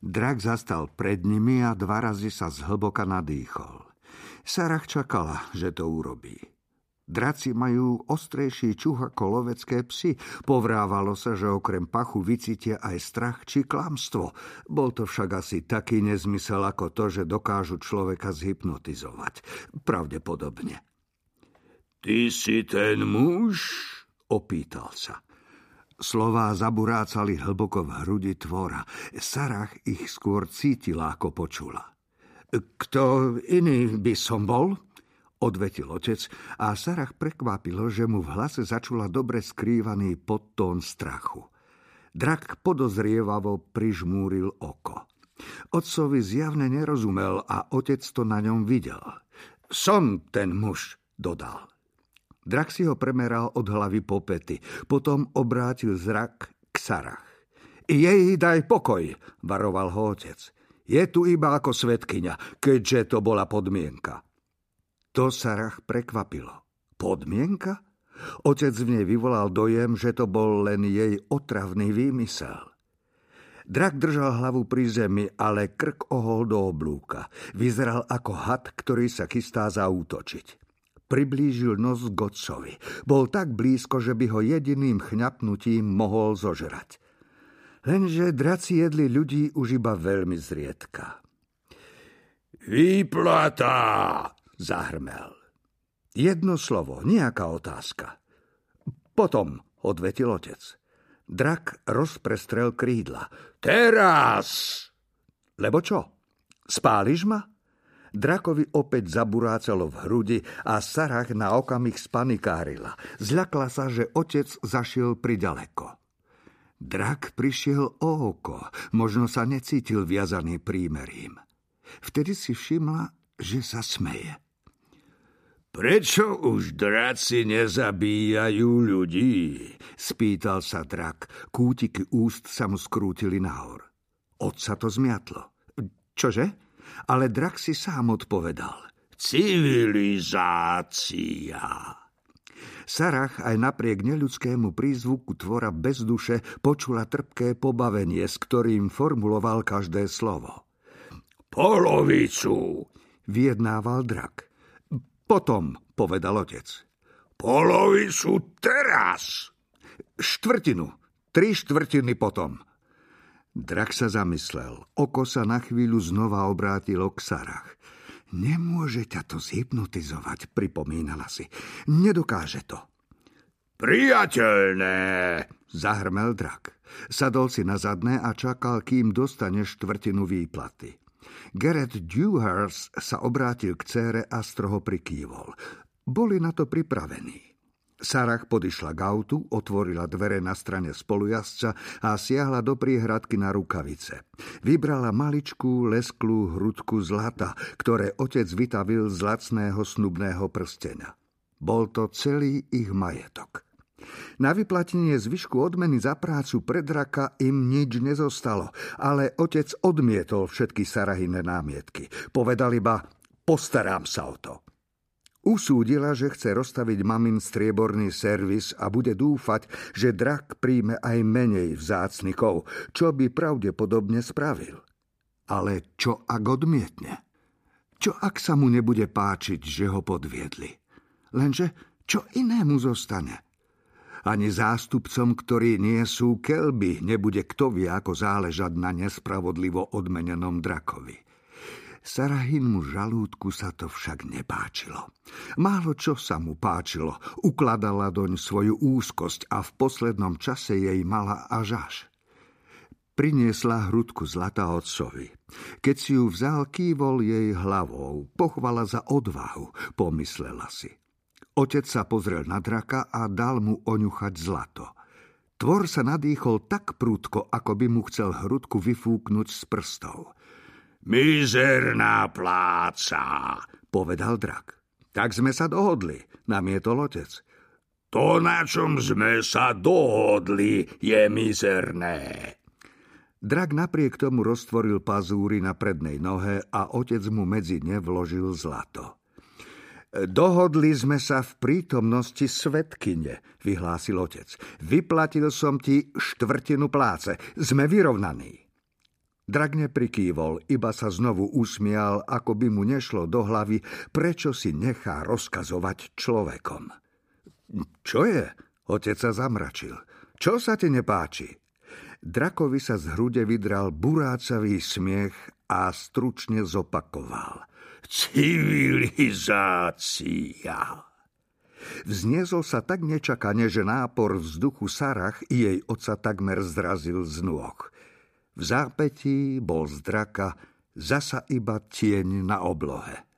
Drak zastal pred nimi a dva razy sa zhlboka nadýchol. Sarah čakala, že to urobí. Draci majú ostrejší čuch ako lovecké psy. Povrávalo sa, že okrem pachu vycítia aj strach či klamstvo. Bol to však asi taký nezmysel ako to, že dokážu človeka zhypnotizovať. Pravdepodobne. Ty si ten muž? Opýtal sa. Slová zaburácali hlboko v hrudi tvora. Sarah ich skôr cítila, ako počula. Kto iný by som bol? odvetil otec a Sarah prekvapilo, že mu v hlase začula dobre skrývaný podtón strachu. Drak podozrievavo prižmúril oko. Otcovi zjavne nerozumel a otec to na ňom videl. Som ten muž, dodal. Drak si ho premeral od hlavy po pety, potom obrátil zrak k Sarah. Jej daj pokoj, varoval ho otec. Je tu iba ako svetkyňa, keďže to bola podmienka. To Sarah prekvapilo. Podmienka? Otec v nej vyvolal dojem, že to bol len jej otravný výmysel. Drak držal hlavu pri zemi, ale krk ohol do oblúka. Vyzeral ako had, ktorý sa chystá zaútočiť. Priblížil nos k otcovi. Bol tak blízko, že by ho jediným chňapnutím mohol zožrať. Lenže draci jedli ľudí už iba veľmi zriedka. Výplata! zahrmel. Jedno slovo, nejaká otázka. Potom, odvetil otec. Drak rozprestrel krídla. Teraz! Lebo čo? Spáliš ma? Drakovi opäť zaburácalo v hrudi a Sarah na okamih spanikárila. Zľakla sa, že otec zašiel priďaleko. Drak prišiel o oko, možno sa necítil viazaný prímerím. Vtedy si všimla, že sa smeje. Prečo už draci nezabíjajú ľudí? Spýtal sa drak. Kútiky úst sa mu skrútili nahor. Otca to zmiatlo. Čože? Ale drak si sám odpovedal. Civilizácia. Sarah aj napriek neľudskému prízvuku tvora bez duše počula trpké pobavenie, s ktorým formuloval každé slovo. Polovicu, vyjednával drak. Potom, povedal otec. Polovicu teraz. Štvrtinu. Tri štvrtiny potom. Drak sa zamyslel. Oko sa na chvíľu znova obrátilo k Sarach. Nemôže ťa to zhypnotizovať, pripomínala si. Nedokáže to. Priateľné, zahrmel drak. Sadol si na zadné a čakal, kým dostane štvrtinu výplaty. Gerrit Dewhurst sa obrátil k cére a stroho prikývol. Boli na to pripravení. Sarah podišla k autu, otvorila dvere na strane spolujazca a siahla do priehradky na rukavice. Vybrala maličkú, lesklú hrudku zlata, ktoré otec vytavil z lacného snubného prstenia. Bol to celý ich majetok. Na vyplatenie zvyšku odmeny za prácu pred raka im nič nezostalo, ale otec odmietol všetky Sarahine námietky. Povedal iba, postarám sa o to. Usúdila, že chce rozstaviť mamin strieborný servis a bude dúfať, že drak príjme aj menej vzácnikov, čo by pravdepodobne spravil. Ale čo ak odmietne? Čo ak sa mu nebude páčiť, že ho podviedli? Lenže čo inému zostane? Ani zástupcom, ktorí nie sú kelby, nebude kto vie ako záležať na nespravodlivo odmenenom drakovi. Sarahinmu žalúdku sa to však nepáčilo. Málo čo sa mu páčilo, ukladala doň svoju úzkosť a v poslednom čase jej mala až až. Priniesla hrudku zlata otcovi. Keď si ju vzal, kývol jej hlavou, pochvala za odvahu, pomyslela si. Otec sa pozrel na draka a dal mu oňuchať zlato. Tvor sa nadýchol tak prúdko, ako by mu chcel hrudku vyfúknuť z prstov. Mizerná pláca, povedal drak. Tak sme sa dohodli, namietol otec. To, na čom sme sa dohodli, je mizerné. Drak napriek tomu roztvoril pazúry na prednej nohe a otec mu medzi ne vložil zlato. Dohodli sme sa v prítomnosti svetkyne, vyhlásil otec. Vyplatil som ti štvrtinu pláce. Sme vyrovnaní. Drak neprikývol, iba sa znovu usmial, ako by mu nešlo do hlavy, prečo si nechá rozkazovať človekom. Čo je? Otec sa zamračil. Čo sa ti nepáči? Drakovi sa z hrude vydral burácavý smiech a stručne zopakoval. Civilizácia. Vzniesol sa tak nečakane, že nápor vzduchu Sarach jej oca takmer zrazil z nôh. V zápetí bol z draka zasa iba tieň na oblohe.